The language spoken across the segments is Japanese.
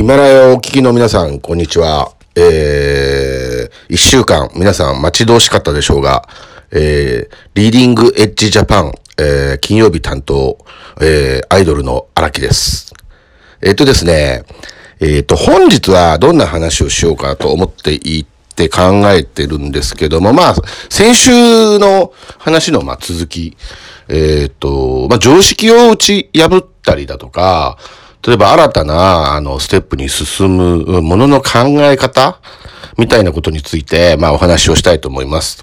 ヒマラヤをお聞きの皆さん、こんにちは。えー、一週間、皆さん待ち遠しかったでしょうが、えー、リーディングエッジジャパン、えー、金曜日担当、えー、アイドルの荒木です。えっ、とですね、えっ、と、本日はどんな話をしようかと思っていって考えてるんですけども、まあ、先週の話の、まあ、続き、えっ、と、まあ、常識を打ち破ったりだとか、例えば新たな、あの、ステップに進むものの考え方みたいなことについて、まあお話をしたいと思います。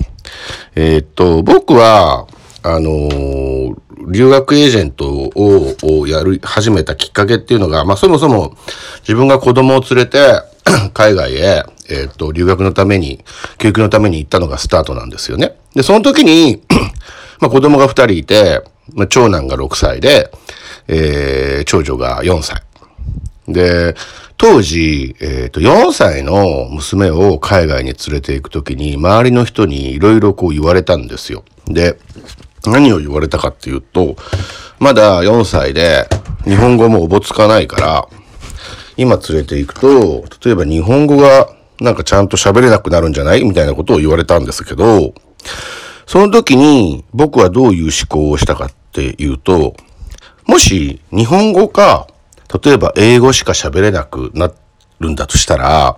えー、っと、僕は、あのー、留学エージェントをやる、始めたきっかけっていうのが、まあそもそも自分が子供を連れて 海外へ、え、っと、留学のために、教育のために行ったのがスタートなんですよね。で、その時に まあ子供が二人いて、まあ長男が6歳で、えー、長女が4歳。で、当時、えっ、ー、と、4歳の娘を海外に連れて行くときに、周りの人にいろいろこう言われたんですよ。で、何を言われたかっていうと、まだ4歳で日本語もおぼつかないから、今連れて行くと、例えば日本語がなんかちゃんと喋れなくなるんじゃない？みたいなことを言われたんですけど、その時に僕はどういう思考をしたかっていうと、もし日本語か、例えば英語しか喋れなくなるんだとしたら、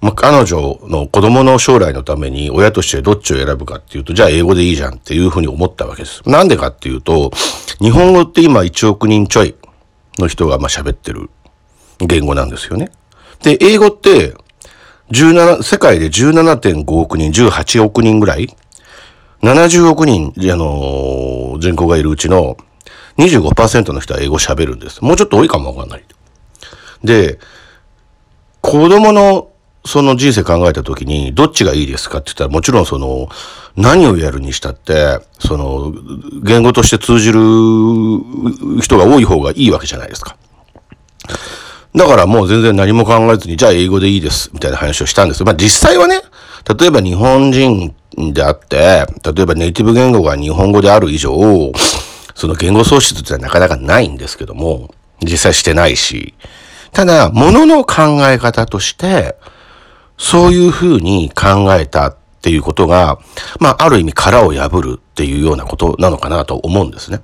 まあ、彼女の子供の将来のために親としてどっちを選ぶかっていうと、じゃあ英語でいいじゃんっていうふうに思ったわけです。なんでかっていうと、日本語って今1億人ちょいの人がまあ喋ってる言語なんですよね。で、英語って17、世界で17.5億人、18億人ぐらい ?70 億人、あのー、人口がいるうちの25%の人は英語喋るんです。もうちょっと多いかもわかんない。で、子供のその人生考えた時に、どっちがいいですかって言ったら、もちろんその、何をやるにしたって、その、言語として通じる人が多い方がいいわけじゃないですか。だからもう全然何も考えずに、じゃあ英語でいいです、みたいな話をしたんです。まあ実際はね、例えば日本人であって、例えばネイティブ言語が日本語である以上、その言語創出ってなかなかないんですけども、実際してないし、ただ、ものの考え方として、そういうふうに考えたっていうことが、まあ、ある意味殻を破るっていうようなことなのかなと思うんですね。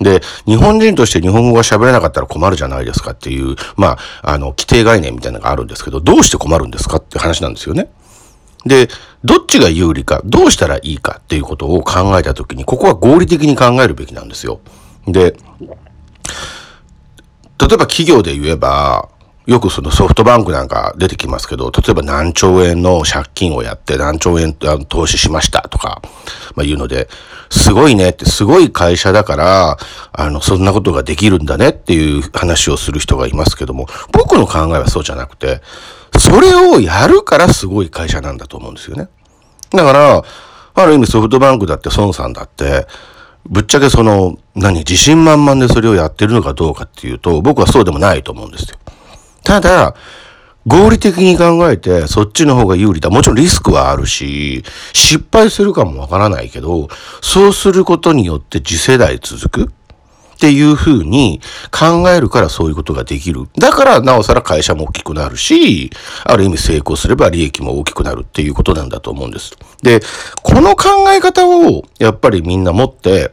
で、日本人として日本語が喋れなかったら困るじゃないですかっていう、まあ、あの、規定概念みたいなのがあるんですけど、どうして困るんですかって話なんですよね。で、どっちが有利か、どうしたらいいかっていうことを考えたときに、ここは合理的に考えるべきなんですよ。で、例えば企業で言えば、よくそのソフトバンクなんか出てきますけど、例えば何兆円の借金をやって何兆円投資しましたとか、まあ言うので、すごいねって、すごい会社だから、あの、そんなことができるんだねっていう話をする人がいますけども、僕の考えはそうじゃなくて、それをやるからすごい会社なんだと思うんですよね。だから、ある意味ソフトバンクだって孫さんだって、ぶっちゃけその、何、自信満々でそれをやってるのかどうかっていうと、僕はそうでもないと思うんですよ。ただ、合理的に考えて、そっちの方が有利だ。もちろんリスクはあるし、失敗するかもわからないけど、そうすることによって次世代続く。っていうふうに考えるからそういうことができる。だからなおさら会社も大きくなるし、ある意味成功すれば利益も大きくなるっていうことなんだと思うんです。で、この考え方をやっぱりみんな持って、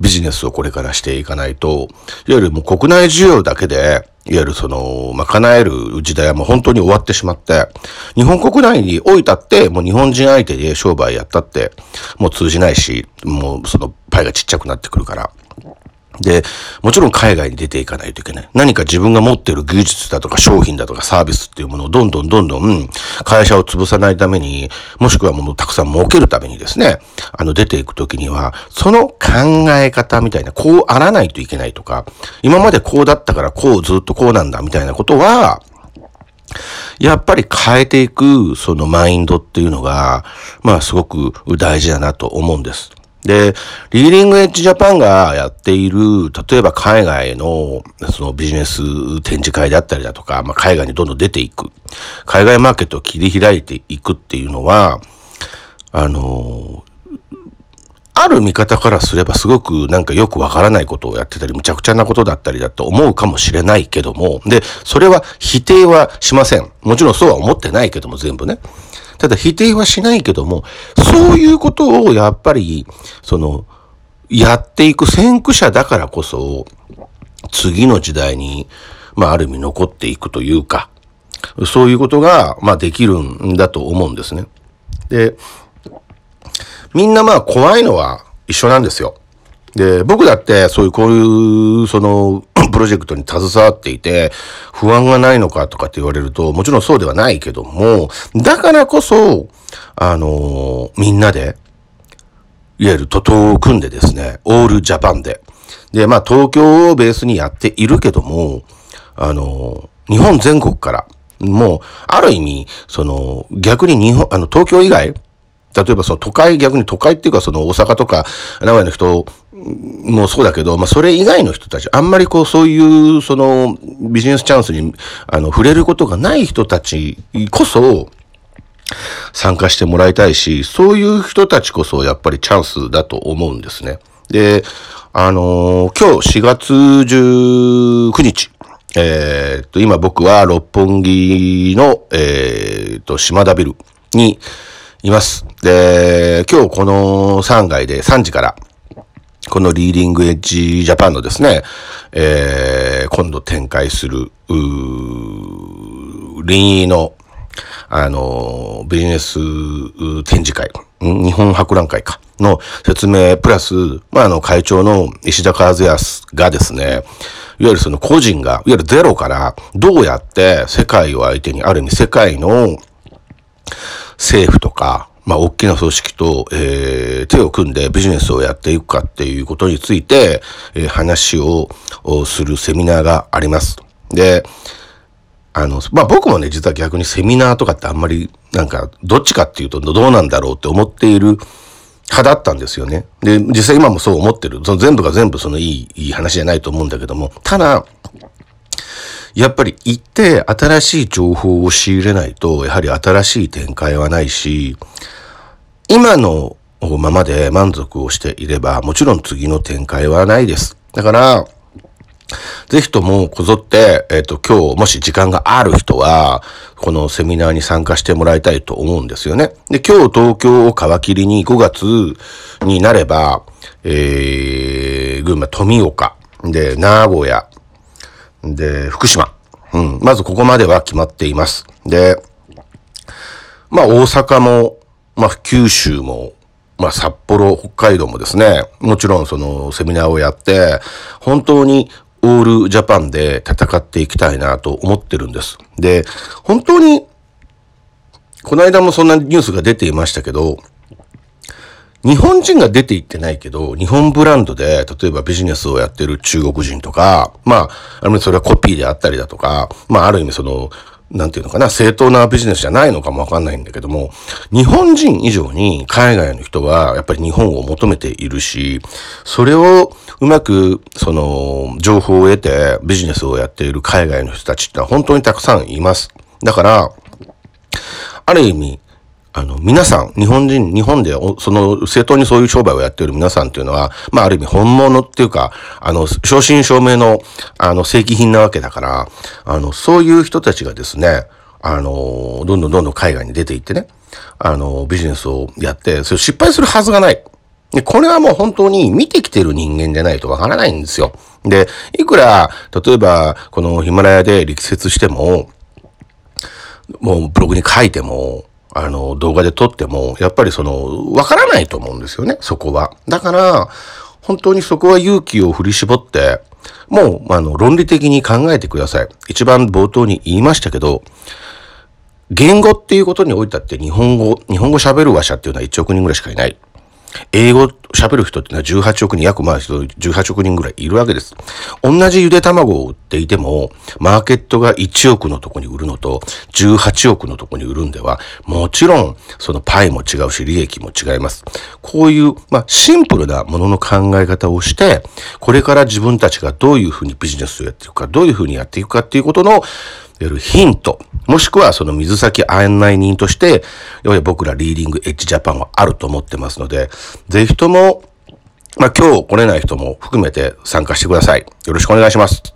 ビジネスをこれからしていかないと、いわゆるもう国内需要だけで、いわゆるその、まあ、叶える時代はもう本当に終わってしまって、日本国内に置いたって、もう日本人相手で商売やったって、もう通じないし、もうそのパイがちっちゃくなってくるから。で、もちろん海外に出ていかないといけない。何か自分が持っている技術だとか商品だとかサービスっていうものをどんどんどんどん会社を潰さないために、もしくはもうたくさん儲けるためにですね、あの出ていくときには、その考え方みたいな、こうあらないといけないとか、今までこうだったからこうずっとこうなんだみたいなことは、やっぱり変えていく、そのマインドっていうのが、まあすごく大事だなと思うんです。で、リーディングエッジジャパンがやっている、例えば海外のそのビジネス展示会であったりだとか、まあ、海外にどんどん出ていく。海外マーケットを切り開いていくっていうのは、あの、ある見方からすればすごくなんかよくわからないことをやってたり、むちゃくちゃなことだったりだと思うかもしれないけども、で、それは否定はしません。もちろんそうは思ってないけども、全部ね。ただ否定はしないけども、そういうことをやっぱり、その、やっていく先駆者だからこそ、次の時代に、まあある意味残っていくというか、そういうことが、まあできるんだと思うんですね。で、みんなまあ怖いのは一緒なんですよ。で、僕だってそういうこういう、その、プロジェクトに携わっていて、不安がないのかとかって言われると、もちろんそうではないけども、だからこそ、あのみんなで、いわゆる徒党を組んでですね、オールジャパンで。で、まあ東京をベースにやっているけども、あの日本全国から、もう、ある意味、その、逆に日本、あの、東京以外、例えばその都会、逆に都会っていうかその大阪とか名古屋の人もうそうだけど、まあそれ以外の人たち、あんまりこうそういうそのビジネスチャンスにあの触れることがない人たちこそ、参加してもらいたいし、そういう人たちこそやっぱりチャンスだと思うんですね。で、あのー、今日4月19日、えー、っと、今僕は六本木の、えー、っと、島田ビルに、います。で、今日この3階で3時から、このリーディングエッジジャパンのですね、えー、今度展開する、うー、臨位の、あの、ビジネス展示会、日本博覧会か、の説明、プラス、まあ、あの、会長の石田和康がですね、いわゆるその個人が、いわゆるゼロからどうやって世界を相手に、ある意味世界の政府とか、まあ、大きな組織と、えー、手を組んでビジネスをやっていくかっていうことについて、えー、話をするセミナーがあります。で、あの、まあ、僕もね、実は逆にセミナーとかってあんまり、なんか、どっちかっていうとどうなんだろうって思っている派だったんですよね。で、実際今もそう思ってる。その全部が全部そのいい、いい話じゃないと思うんだけども、ただ、やっぱり行って新しい情報を仕入れないと、やはり新しい展開はないし、今のままで満足をしていれば、もちろん次の展開はないです。だから、ぜひともこぞって、えっ、ー、と、今日もし時間がある人は、このセミナーに参加してもらいたいと思うんですよね。で、今日東京を皮切りに5月になれば、えー、群馬富岡、で、名古屋、で、福島。うん。まずここまでは決まっています。で、まあ大阪も、まあ九州も、まあ札幌、北海道もですね、もちろんそのセミナーをやって、本当にオールジャパンで戦っていきたいなと思ってるんです。で、本当に、この間もそんなニュースが出ていましたけど、日本人が出ていってないけど、日本ブランドで、例えばビジネスをやってる中国人とか、まあ、あの、それはコピーであったりだとか、まあ、ある意味その、なんていうのかな、正当なビジネスじゃないのかもわかんないんだけども、日本人以上に海外の人はやっぱり日本を求めているし、それをうまく、その、情報を得てビジネスをやっている海外の人たちってのは本当にたくさんいます。だから、ある意味、あの、皆さん、日本人、日本で、その、正当にそういう商売をやっている皆さんっていうのは、まあ、ある意味本物っていうか、あの、正真正銘の、あの、正規品なわけだから、あの、そういう人たちがですね、あの、どんどんどんどん海外に出ていってね、あの、ビジネスをやって、それ失敗するはずがない。で、これはもう本当に見てきてる人間じゃないとわからないんですよ。で、いくら、例えば、このヒマラヤで力説しても、もうブログに書いても、あの、動画で撮っても、やっぱりその、わからないと思うんですよね、そこは。だから、本当にそこは勇気を振り絞って、もう、あの、論理的に考えてください。一番冒頭に言いましたけど、言語っていうことにおいてって日本語、日本語喋る話者っていうのは1億人ぐらいしかいない。英語喋る人ってのは18億人、約まあ18億人ぐらいいるわけです。同じゆで卵を売っていても、マーケットが1億のとこに売るのと、18億のとこに売るんでは、もちろん、そのパイも違うし、利益も違います。こういう、まあ、シンプルなものの考え方をして、これから自分たちがどういうふうにビジネスをやっていくか、どういうふうにやっていくかっていうことの、いわゆるヒントもしくはその水先案内人として、やはり僕らリーディングエッジジャパンはあると思ってますので、ぜひとも、まあ今日来れない人も含めて参加してください。よろしくお願いします。